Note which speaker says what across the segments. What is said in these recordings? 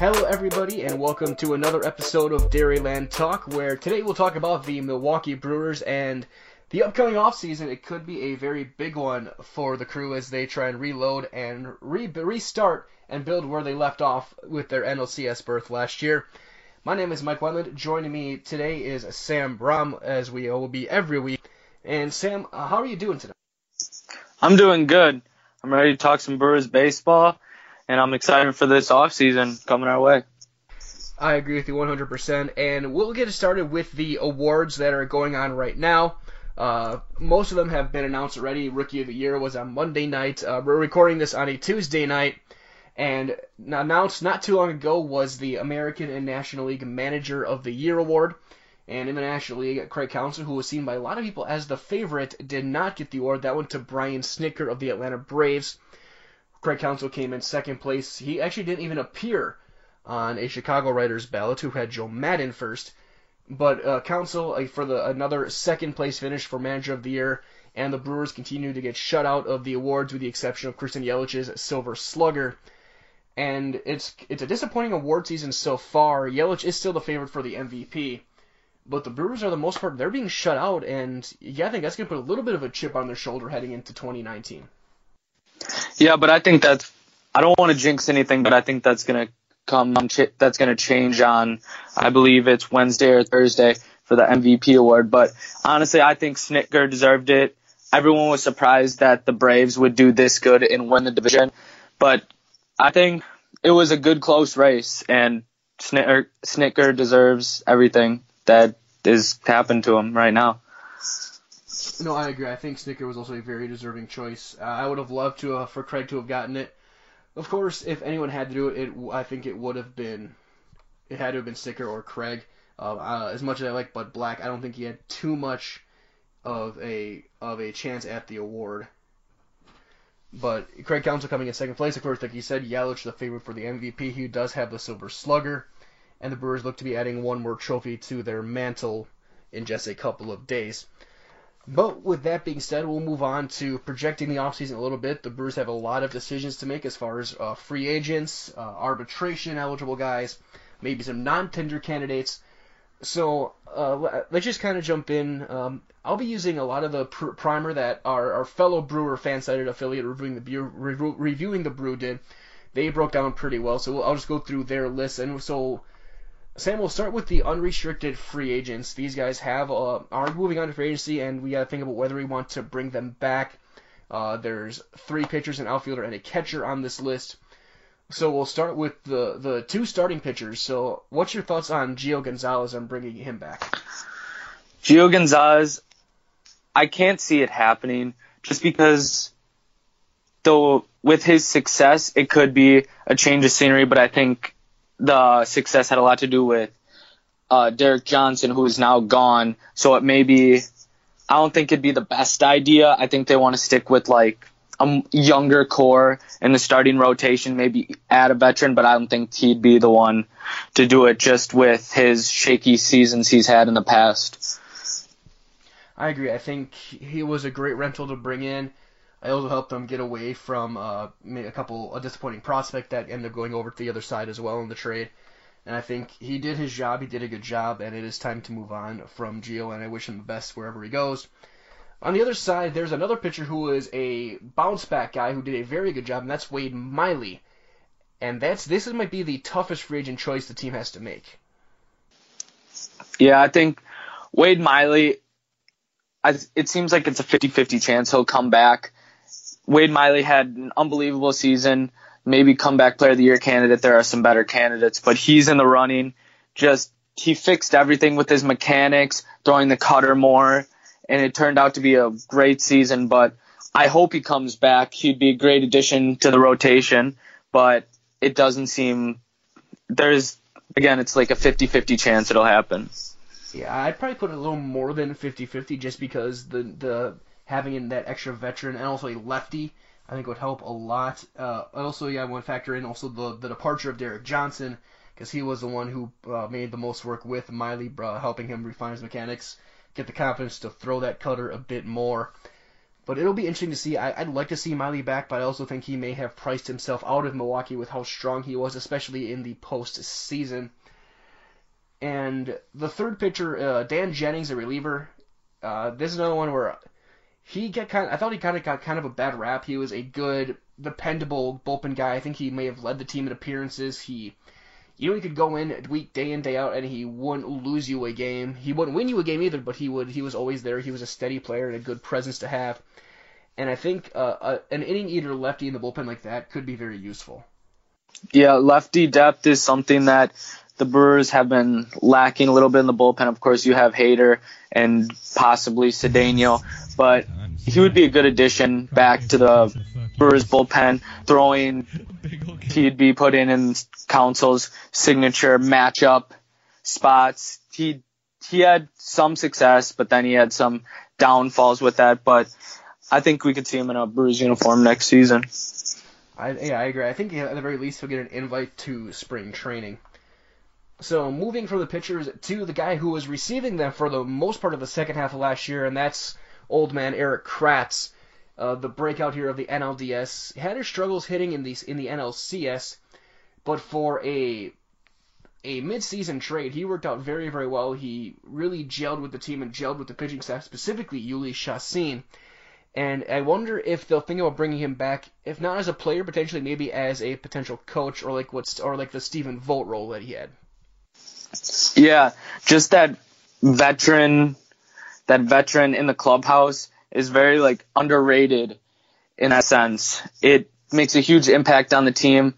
Speaker 1: Hello, everybody, and welcome to another episode of Dairyland Talk, where today we'll talk about the Milwaukee Brewers and the upcoming offseason. It could be a very big one for the crew as they try and reload and re- restart and build where they left off with their NLCS berth last year. My name is Mike Wetland. Joining me today is Sam Brom, as we will be every week. And Sam, uh, how are you doing today?
Speaker 2: I'm doing good. I'm ready to talk some Brewers baseball and I'm excited for this off season coming our way.
Speaker 1: I agree with you 100%, and we'll get started with the awards that are going on right now. Uh, most of them have been announced already. Rookie of the Year was on Monday night. Uh, we're recording this on a Tuesday night, and announced not too long ago was the American and National League Manager of the Year award. And in the National League, Craig Counsell, who was seen by a lot of people as the favorite, did not get the award. That went to Brian Snitker of the Atlanta Braves. Craig Counsell came in second place. He actually didn't even appear on a Chicago writers ballot who had Joe Maddon first. But uh, Counsell uh, for the another second place finish for Manager of the Year, and the Brewers continue to get shut out of the awards with the exception of Christian Yelich's Silver Slugger. And it's it's a disappointing award season so far. Yelich is still the favorite for the MVP, but the Brewers are the most part they're being shut out, and yeah, I think that's gonna put a little bit of a chip on their shoulder heading into 2019.
Speaker 2: Yeah, but I think that's I don't want to jinx anything, but I think that's gonna come that's gonna change on I believe it's Wednesday or Thursday for the MVP award. But honestly, I think Snitker deserved it. Everyone was surprised that the Braves would do this good and win the division, but I think it was a good close race, and Snitker, Snitker deserves everything that is happened to him right now.
Speaker 1: No, I agree. I think Snitker was also a very deserving choice. Uh, I would have loved to uh, for Craig to have gotten it. Of course, if anyone had to do it, it I think it would have been it had to have been Snitker or Craig. Uh, uh, as much as I like Bud Black, I don't think he had too much of a of a chance at the award. But Craig Counsell coming in second place, of course, like you said, Yelich the favorite for the MVP. He does have the Silver Slugger, and the Brewers look to be adding one more trophy to their mantle in just a couple of days. But with that being said, we'll move on to projecting the offseason a little bit. The Brewers have a lot of decisions to make as far as uh, free agents, uh, arbitration eligible guys, maybe some non-tender candidates. So uh, let's just kind of jump in. Um, I'll be using a lot of the pr- primer that our, our fellow Brewer fan-sided affiliate reviewing the Brew, re- reviewing the Brew did. They broke down pretty well, so I'll just go through their list. And so Sam, we'll start with the unrestricted free agents. These guys have uh, are moving on to free agency, and we got to think about whether we want to bring them back. Uh, there's three pitchers, an outfielder, and a catcher on this list. So we'll start with the the two starting pitchers. So, what's your thoughts on Gio Gonzalez and bringing him back?
Speaker 2: Gio Gonzalez, I can't see it happening just because, though with his success, it could be a change of scenery. But I think the success had a lot to do with uh, Derek Johnson, who is now gone. So it may be, I don't think it'd be the best idea. I think they want to stick with like a younger core in the starting rotation, maybe add a veteran, but I don't think he'd be the one to do it just with his shaky seasons he's had in the past.
Speaker 1: I agree. I think he was a great rental to bring in. I also helped them get away from uh, a couple a disappointing prospect that ended up going over to the other side as well in the trade. And I think he did his job. He did a good job, and it is time to move on from Gio. And I wish him the best wherever he goes. On the other side, there's another pitcher who is a bounce back guy who did a very good job, and that's Wade Miley. And that's this might be the toughest free agent choice the team has to make.
Speaker 2: Yeah, I think Wade Miley. I, it seems like it's a 50-50 chance he'll come back. Wade Miley had an unbelievable season. Maybe comeback player of the year candidate. There are some better candidates, but he's in the running. Just he fixed everything with his mechanics, throwing the cutter more, and it turned out to be a great season. But I hope he comes back. He'd be a great addition to the rotation, but it doesn't seem there's again it's like a 50-50 chance it'll happen.
Speaker 1: Yeah, I'd probably put a little more than 50-50 just because the the having in that extra veteran and also a lefty, I think would help a lot. Uh, also, yeah, I want to factor in also the the departure of Derek Johnson because he was the one who uh, made the most work with Miley, uh, helping him refine his mechanics, get the confidence to throw that cutter a bit more. But it'll be interesting to see. I, would like to see Miley back, but I also think he may have priced himself out of Milwaukee with how strong he was, especially in the postseason. And the third pitcher, uh, Dan Jennings, a reliever. Uh, this is another one where he get kind. Of, I thought he kind of got kind of a bad rap. He was a good, dependable bullpen guy. I think he may have led the team in appearances. He you know he could go in week day in day out and he wouldn't lose you a game. He wouldn't win you a game either, but he would. He was always there. He was a steady player and a good presence to have. And I think uh, a, an inning eater lefty in the bullpen like that could be very useful.
Speaker 2: Yeah, lefty depth is something that the Brewers have been lacking a little bit in the bullpen. Of course, you have Hader and possibly Cedeno, but he would be a good addition back to the Brewers bullpen, throwing he'd be put in in Counsell's signature matchup spots. He he had some success, but then he had some downfalls with that. But I think we could see him in a Brewers uniform next season.
Speaker 1: I yeah, I agree. I think at the very least he'll get an invite to spring training. So moving from the pitchers to the guy who was receiving them for the most part of the second half of last year, and that's old man Erik Kratz uh, the breakout here of the NLDS. Had his struggles hitting in the in the NLCS, but for a a mid-season trade, he worked out very very well. He really gelled with the team and gelled with the pitching staff, specifically Jhoulys Chacin. And I wonder if they'll think about bringing him back, if not as a player, potentially maybe as a potential coach or like what's or like the Stephen Vogt role that he had.
Speaker 2: Yeah, just that veteran, that veteran in the clubhouse is very like underrated in that sense. It makes a huge impact on the team.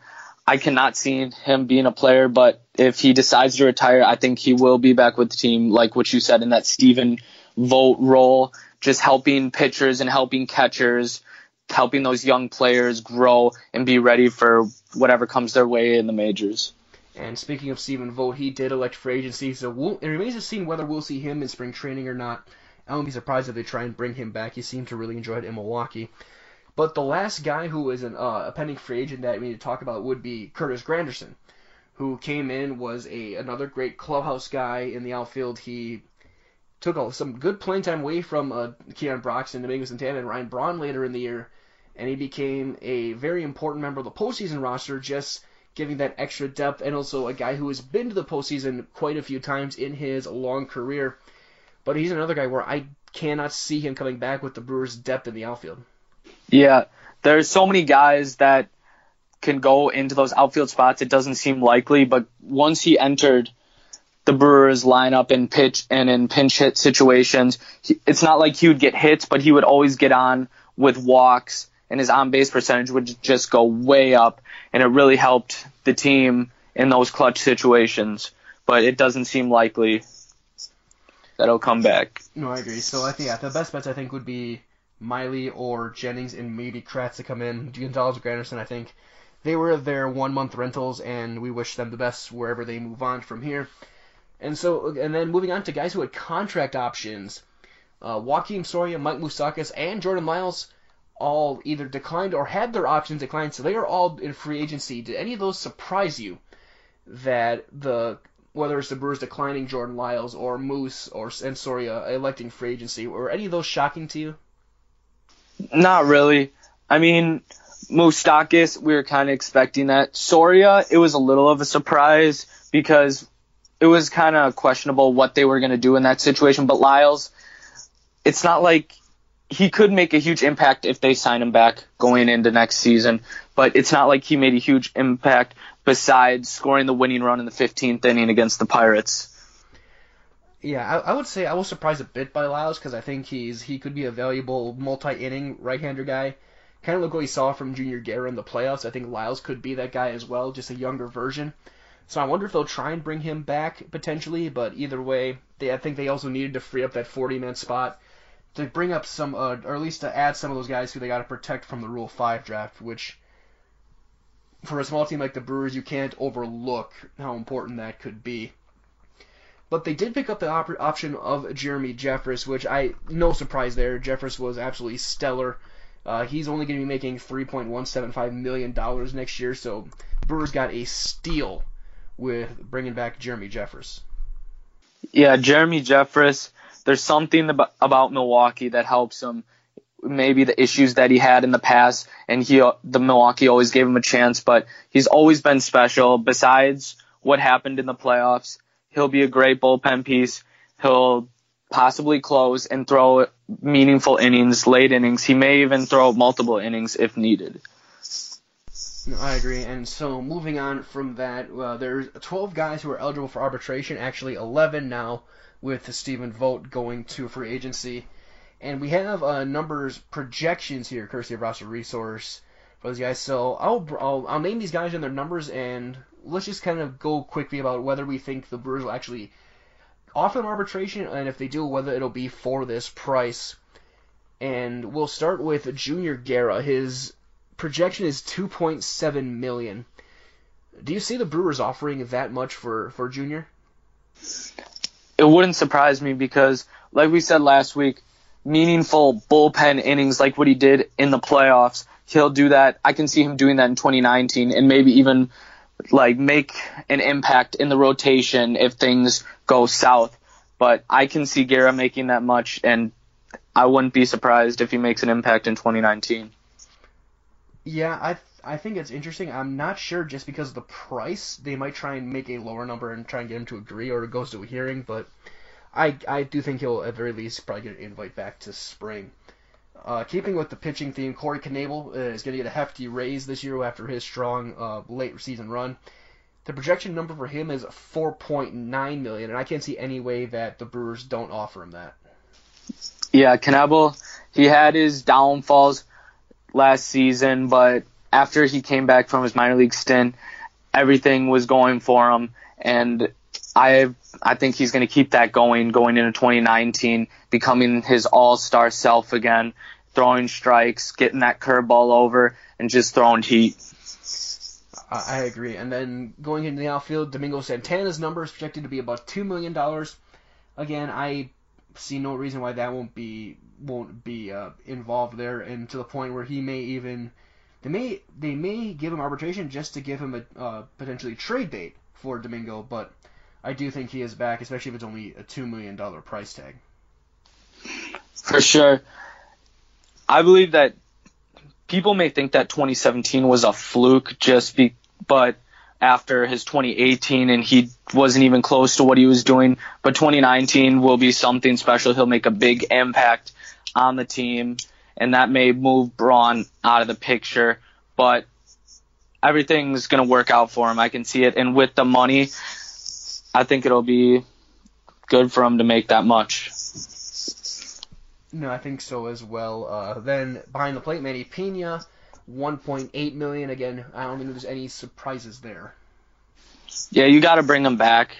Speaker 2: I cannot see him being a player, but if he decides to retire, I think he will be back with the team, like what you said in that Stephen Vogt role, just helping pitchers and helping catchers, helping those young players grow and be ready for whatever comes their way in the majors.
Speaker 1: And speaking of Stephen Vogt, he did elect free agency, so we'll, it remains to see whether we'll see him in spring training or not. I wouldn't be surprised if they try and bring him back. He seemed to really enjoy it in Milwaukee. But the last guy who is an, uh, a pending free agent that we need to talk about would be Curtis Granderson, who came in was a another great clubhouse guy in the outfield. He took a, some good playing time away from uh, Keon Broxton, Domingo Santana, and Ryan Braun later in the year, and he became a very important member of the postseason roster, just giving that extra depth, and also a guy who has been to the postseason quite a few times in his long career. But he's another guy where I cannot see him coming back with the Brewers' depth in the outfield.
Speaker 2: Yeah, there's so many guys that can go into those outfield spots. It doesn't seem likely, but once he entered the Brewers lineup in pitch and in pinch hit situations, he, it's not like he would get hits, but he would always get on with walks, and his on base percentage would just go way up, and it really helped the team in those clutch situations. But it doesn't seem likely that'll come back.
Speaker 1: No, I agree. So I think yeah, the best bets I think would be Miley or Jennings and maybe Kratz to come in. Gonzalez or Granderson, I think they were their one month rentals, and we wish them the best wherever they move on from here. And so, and then moving on to guys who had contract options, uh, Soria, Mike Moustakas, and Jordan Lyles all either declined or had their options declined, so they are all in free agency. Did any of those surprise you that the whether it's the Brewers declining Jordan Lyles or Moose or and Soria uh, electing free agency, were any of those shocking to you?
Speaker 2: Not really. I mean, Moustakas, we were kind of expecting that. Soria, it was a little of a surprise because it was kind of questionable what they were going to do in that situation. But Lyles, it's not like he could make a huge impact if they sign him back going into next season, but it's not like he made a huge impact besides scoring the winning run in the 15th inning against the Pirates.
Speaker 1: Yeah, I, I would say I was surprised a bit by Lyles because I think he's he could be a valuable multi-inning right-hander guy. Kind of look what we saw from Junior Guerra in the playoffs. I think Lyles could be that guy as well, just a younger version. So I wonder if they'll try and bring him back potentially. But either way, they I think they also needed to free up that 40-man spot to bring up some, uh, or at least to add some of those guys who they got to protect from the Rule 5 draft, which for a small team like the Brewers, you can't overlook how important that could be. But they did pick up the op- option of Jeremy Jeffress, which I no surprise there. Jeffress was absolutely stellar. Uh, he's only going to be making 3.175 million dollars next year, so Brewers got a steal with bringing back Jeremy Jeffress.
Speaker 2: Yeah, Jeremy Jeffress. There's something about, about Milwaukee that helps him. Maybe the issues that he had in the past, and he the Milwaukee always gave him a chance, but he's always been special. Besides what happened in the playoffs, he'll be a great bullpen piece. He'll possibly close and throw meaningful innings, late innings. He may even throw multiple innings if needed.
Speaker 1: I agree. And so moving on from that, uh, there's 12 guys who are eligible for arbitration. Actually, 11 now, with Stephen Vogt going to free agency. And we have uh, numbers projections here, courtesy of Roster Resource for these guys. So I'll, I'll I'll name these guys and their numbers, and let's just kind of go quickly about whether we think the Brewers will actually offer them arbitration, and if they do, whether it'll be for this price. And we'll start with Junior Guerra. His projection is 2.7 million. Do you see the Brewers offering that much for for Junior?
Speaker 2: It wouldn't surprise me because, like we said last week, meaningful bullpen innings like what he did in the playoffs, he'll do that. I can see him doing that in 2019 and maybe even like make an impact in the rotation if things go south. But I can see Guerra making that much, and I wouldn't be surprised if he makes an impact in 2019.
Speaker 1: Yeah, I I think it's interesting. I'm not sure just because of the price, they might try and make a lower number and try and get him to agree, or it goes to a hearing. But I I do think he'll at very least probably get an invite back to spring. Uh, keeping with the pitching theme, Corey Knebel uh, is going to get a hefty raise this year after his strong uh, late season run. The projection number for him is 4.9 million, and I can't see any way that the Brewers don't offer him that.
Speaker 2: Yeah, Knebel, he had his downfalls last season, but after he came back from his minor league stint, everything was going for him, and I I think he's going to keep that going going into 2019, becoming his all-star self again, throwing strikes, getting that curveball over, and just throwing heat.
Speaker 1: I agree. And then going into the outfield, Domingo Santana's number is projected to be about two million dollars. Again, I see no reason why that won't be won't be uh, involved there, and to the point where he may even they may they may give him arbitration just to give him a uh, potentially trade bait for Domingo, but I do think he is back, especially if it's only a two million dollar price tag.
Speaker 2: For sure, I believe that people may think that 2017 was a fluke, just be, but after his 2018 and he wasn't even close to what he was doing. But 2019 will be something special. He'll make a big impact on the team, and that may move Braun out of the picture. But everything's going to work out for him. I can see it. And with the money, I think it'll be good for him to make that much.
Speaker 1: No, I think so as well. Uh, then behind the plate, Manny Piña, 1.8 million. Again, I don't think there's any surprises there.
Speaker 2: Yeah, you got to bring him back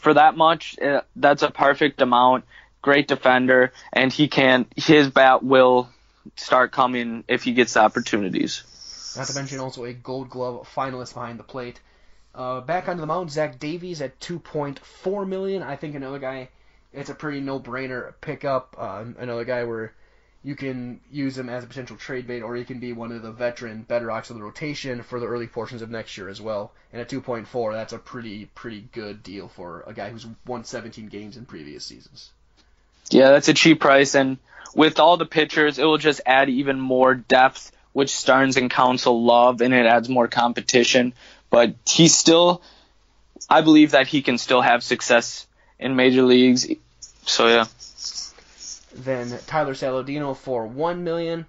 Speaker 2: for that much. Uh, that's a perfect amount. Great defender, and he can. His bat will start coming if he gets the opportunities.
Speaker 1: Not to mention also a Gold Glove finalist behind the plate. Uh, back onto the mound, Zach Davies at 2.4 million. I think another guy. It's a pretty no-brainer pickup. Uh, another guy where you can use him as a potential trade bait, or he can be one of the veteran bedrocks of the rotation for the early portions of next year as well. And at 2.4, that's a pretty pretty good deal for a guy who's won 17 games in previous seasons.
Speaker 2: Yeah, that's a cheap price, and with all the pitchers, it will just add even more depth, which Stearns and Counsell love, and it adds more competition. But he still, I believe that he can still have success in major leagues. So yeah.
Speaker 1: Then Tyler Saladino for one million.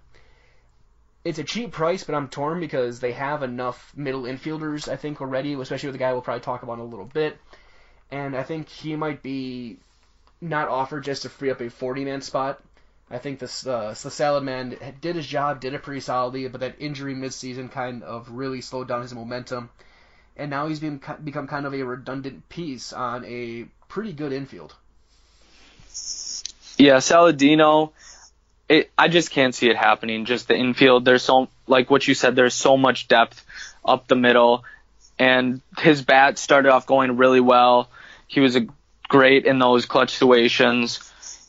Speaker 1: It's a cheap price, but I'm torn because they have enough middle infielders, I think, already, especially with the guy we'll probably talk about in a little bit. And I think he might be not offered just to free up a 40 man spot. I think this uh, the Salad Man did his job, did it pretty solidly, but that injury midseason kind of really slowed down his momentum, and now he's been, become kind of a redundant piece on a pretty good infield.
Speaker 2: Yeah, Saladino, it, I just can't see it happening. Just the infield, there's so like what you said, there's so much depth up the middle, and his bat started off going really well. He was a great in those clutch situations.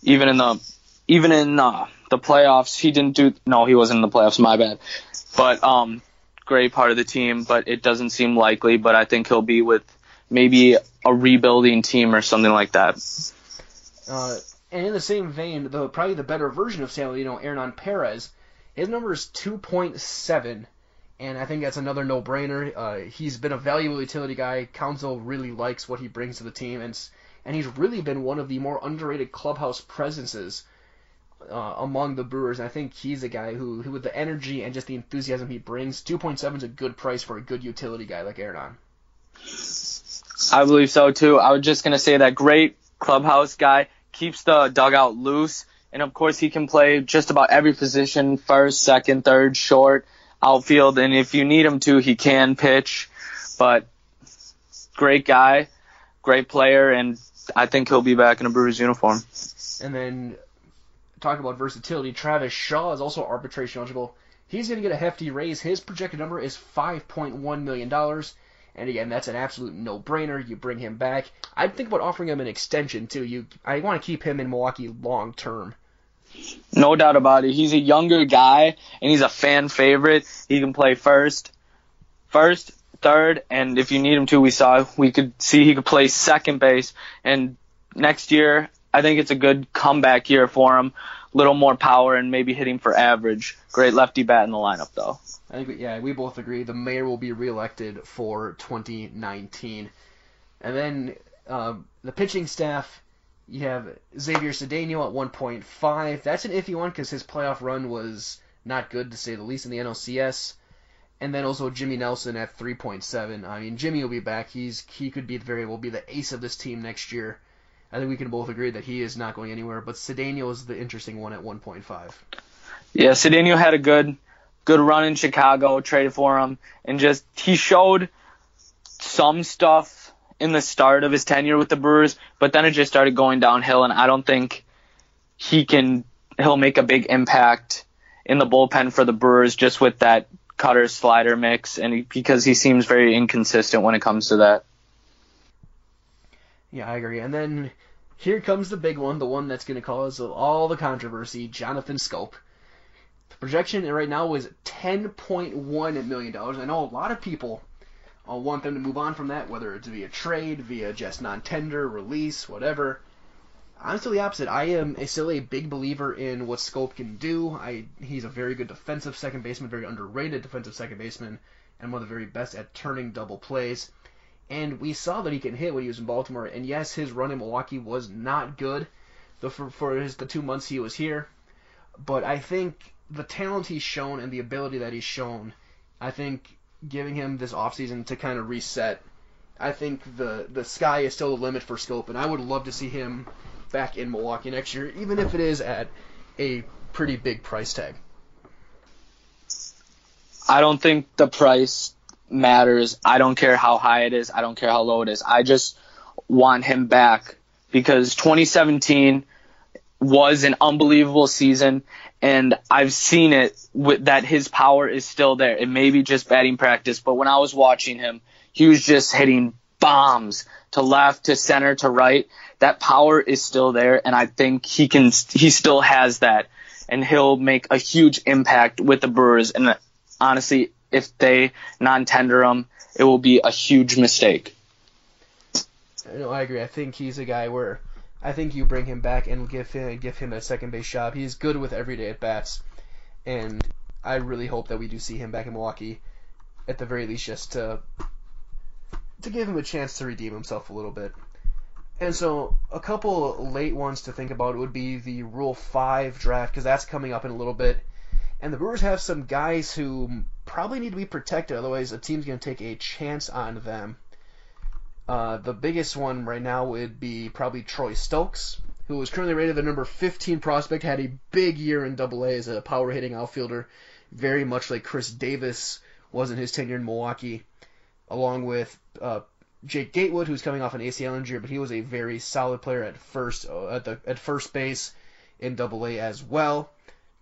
Speaker 2: Even in the even in uh, the playoffs, he didn't do. No, he wasn't in the playoffs. My bad. But um, great part of the team. But it doesn't seem likely. But I think he'll be with maybe a rebuilding team or something like that.
Speaker 1: Uh, and in the same vein, the probably the better version of Saladino, Hernan Perez, his number is 2.7, and I think that's another no-brainer. Uh, he's been a valuable utility guy. Counsell really likes what he brings to the team, and and he's really been one of the more underrated clubhouse presences uh, among the Brewers. And I think he's a guy who, who, with the energy and just the enthusiasm he brings, 2.7 is a good price for a good utility guy like Hernan.
Speaker 2: I believe so too. I was just gonna say that great clubhouse guy keeps the dugout loose, and of course he can play just about every position: first, second, third, short, outfield, and if you need him to, he can pitch. But great guy, great player, and I think he'll be back in a Brewers uniform.
Speaker 1: And then talk about versatility. Travis Shaw is also arbitration eligible. He's going to get a hefty raise. His projected number is $5.1 million. And again, that's an absolute no-brainer. You bring him back. I'd think about offering him an extension too. You, I want to keep him in Milwaukee long term.
Speaker 2: No doubt about it. He's a younger guy and he's a fan favorite. He can play first, first, third, and if you need him to, we saw we could see he could play second base. And next year, I think it's a good comeback year for him. A little more power and maybe hitting for average. Great lefty bat in the lineup though.
Speaker 1: I think yeah, we both agree the mayor will be reelected for 2019. And then uh, the pitching staff, you have Xavier Cedeno at 1.5. That's an iffy one because his playoff run was not good to say the least in the NLCS. And then also Jimmy Nelson at 3.7. I mean, Jimmy will be back. He's he could be very will be the ace of this team next year. I think we can both agree that he is not going anywhere. But Cedeno is the interesting one at 1.5.
Speaker 2: Yeah, Cedeno had a good good run in Chicago, traded for him, and just he showed some stuff in the start of his tenure with the Brewers, but then it just started going downhill, and I don't think he can he'll make a big impact in the bullpen for the Brewers just with that cutter slider mix, and he, because he seems very inconsistent when it comes to that.
Speaker 1: Yeah, I agree. And then here comes the big one, the one that's going to cause all the controversy, Jonathan Schoop projection right now is $10.1 million. I know a lot of people uh, want them to move on from that, whether it's via trade, via just non-tender, release, whatever. I'm still the opposite. I am still a big believer in what Schoop can do. I he's a very good defensive second baseman, very underrated defensive second baseman, and one of the very best at turning double plays. And we saw that he can hit when he was in Baltimore. And yes, his run in Milwaukee was not good, the, for, for his, the two months he was here. But I think the talent he's shown and the ability that he's shown, I think giving him this offseason to kind of reset, I think the the sky is still the limit for Schoop. and I would love to see him back in Milwaukee next year, even if it is at a pretty big price tag.
Speaker 2: I don't think the price matters. I don't care how high it is. I don't care how low it is. I just want him back because 2017 was an unbelievable season, and I've seen it with, that his power is still there. It may be just batting practice, but when I was watching him, he was just hitting bombs to left, to center, to right. That power is still there, and I think he can. He still has that, and he'll make a huge impact with the Brewers. And honestly, if they non-tender him, it will be a huge mistake.
Speaker 1: No, I agree. I think he's a guy where I think you bring him back and give him give him a second base job. He's good with everyday at bats, and I really hope that we do see him back in Milwaukee, at the very least, just to to give him a chance to redeem himself a little bit. And so, a couple late ones to think about would be the Rule Five draft because that's coming up in a little bit, and the Brewers have some guys who probably need to be protected, otherwise a team's going to take a chance on them. Uh, the biggest one right now would be probably Troy Stokes, who is currently rated the number 15 prospect, had a big year in Double A as a power hitting outfielder, very much like Khris Davis was in his tenure in Milwaukee, along with uh, Jake Gatewood, who's coming off an ACL injury, but he was a very solid player at first uh, at the at first base in Double A as well.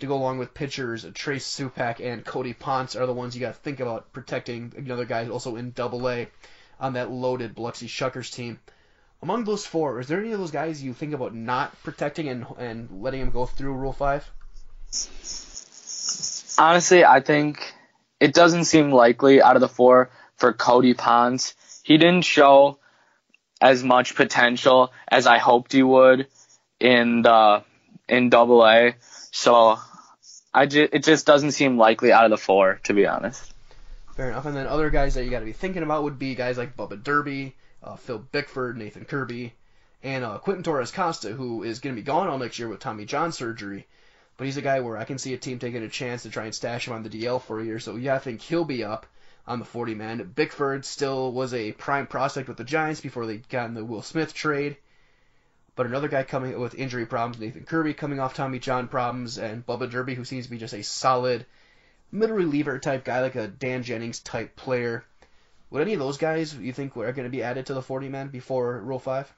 Speaker 1: To go along with pitchers, Trey Supak and Cody Ponce are the ones you got to think about protecting. Another guy also in Double A on that loaded Biloxi Shuckers team. Among those four, is there any of those guys you think about not protecting and and letting him go through Rule Five?
Speaker 2: Honestly, I think it doesn't seem likely out of the four for Cody Ponce. He didn't show as much potential as I hoped he would in the in Double A. So I ju- it just doesn't seem likely out of the four, to be honest.
Speaker 1: Fair enough. And then other guys that you got to be thinking about would be guys like Bubba Derby, uh, Phil Bickford, Nathan Kirby, and uh, Quintin Torres Costa, who is going to be gone all next year with Tommy John surgery. But he's a guy where I can see a team taking a chance to try and stash him on the DL for a year. So yeah, I think he'll be up on the 40 man. Bickford still was a prime prospect with the Giants before they got in the Will Smith trade. But another guy coming with injury problems, Nathan Kirby coming off Tommy John problems, and Bubba Derby, who seems to be just a solid middle reliever type guy, like a Dan Jennings type player. Would any of those guys you think are going to be added to the 40 man before Rule 5?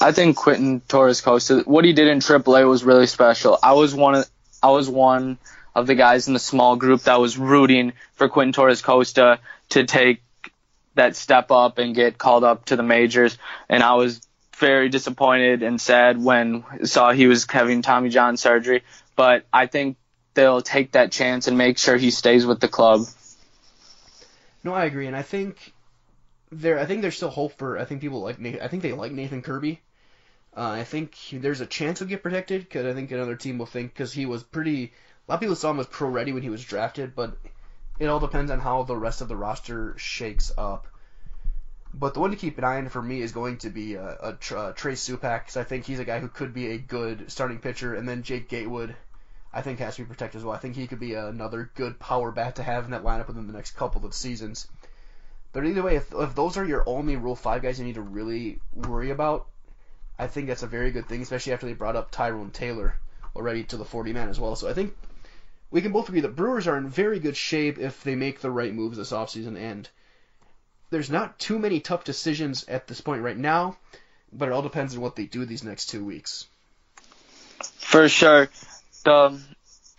Speaker 2: I think Quintin Torres Costa, what he did in AAA was really special. I was one of, I was one of the guys in the small group that was rooting for Quintin Torres Costa to take that step up and get called up to the majors. And I was very disappointed and sad when saw he was having Tommy John surgery. But I think they'll take that chance and make sure he stays with the club.
Speaker 1: No, I agree, and I think there. I think there's still hope for. I think people like. Nathan, I think they like Nathan Kirby. Uh, I think there's a chance he'll get protected because I think another team will think because he was pretty. A lot of people saw him as pro ready when he was drafted, but it all depends on how the rest of the roster shakes up. But the one to keep an eye on for me is going to be uh, a, a Trey Supak because I think he's a guy who could be a good starting pitcher, and then Jake Gatewood, I think has to be protected as well. I think he could be another good power bat to have in that lineup within the next couple of seasons. But either way, if, if those are your only Rule Five guys you need to really worry about, I think that's a very good thing, especially after they brought up Tyrone Taylor already to the 40 man as well. So I think we can both agree that Brewers are in very good shape if they make the right moves this offseason. And there's not too many tough decisions at this point right now, but it all depends on what they do these next two weeks.
Speaker 2: For sure. The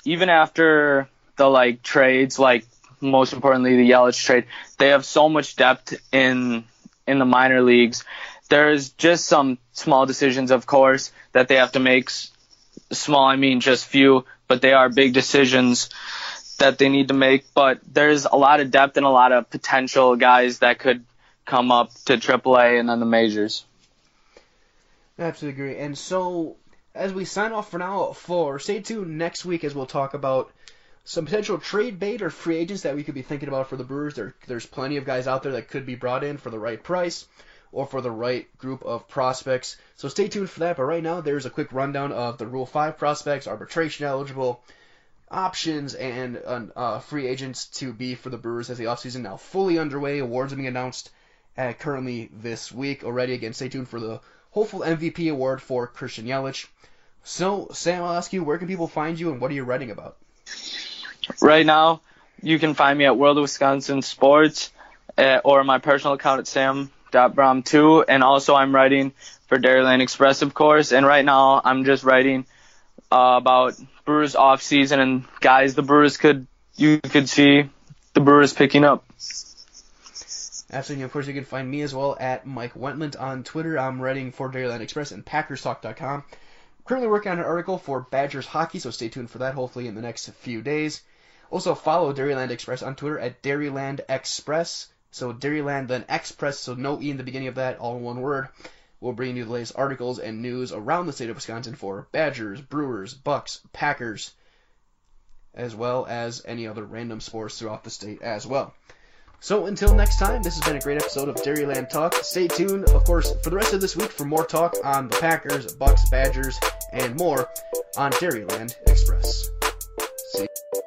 Speaker 2: even after the like trades, like most importantly the Yelich trade, they have so much depth in in the minor leagues. There's just some small decisions, of course, that they have to make. Small, I mean just few, but they are big decisions that they need to make. But there's a lot of depth and a lot of potential guys that could come up to AAA and then the majors.
Speaker 1: I absolutely agree. And so, as we sign off for now, for stay tuned next week as we'll talk about some potential trade bait or free agents that we could be thinking about for the Brewers. There, there's plenty of guys out there that could be brought in for the right price or for the right group of prospects. So stay tuned for that. But right now, there's a quick rundown of the Rule 5 prospects, arbitration eligible, options, and uh, free agents to be for the Brewers as the offseason now fully underway. Awards are being announced uh, currently this week already. Again, stay tuned for the hopeful MVP award for Christian Yelich. So, Sam, I'll ask you, where can people find you and what are you writing about?
Speaker 2: Right now, you can find me at World of Wisconsin Sports uh, or my personal account at sam.brom2. And also, I'm writing for Dairyland Express, of course. And right now, I'm just writing uh, about Brewers off season and guys the Brewers could you could see the Brewers picking up.
Speaker 1: Absolutely. Of course, you can find me as well at Mike Wentland on Twitter. I'm writing for Dairyland Express and PackersTalk.com. Currently working on an article for Badgers Hockey, so stay tuned for that hopefully in the next few days. Also follow Dairyland Express on Twitter at Dairyland Express. So Dairyland then Express, so no E in the beginning of that, all in one word. We'll bring you the latest articles and news around the state of Wisconsin for Badgers, Brewers, Bucks, Packers, as well as any other random sports throughout the state as well. So until next time, this has been a great episode of Dairyland Talk. Stay tuned, of course, for the rest of this week for more talk on the Packers, Bucks, Badgers, and more on Dairyland Express. See you.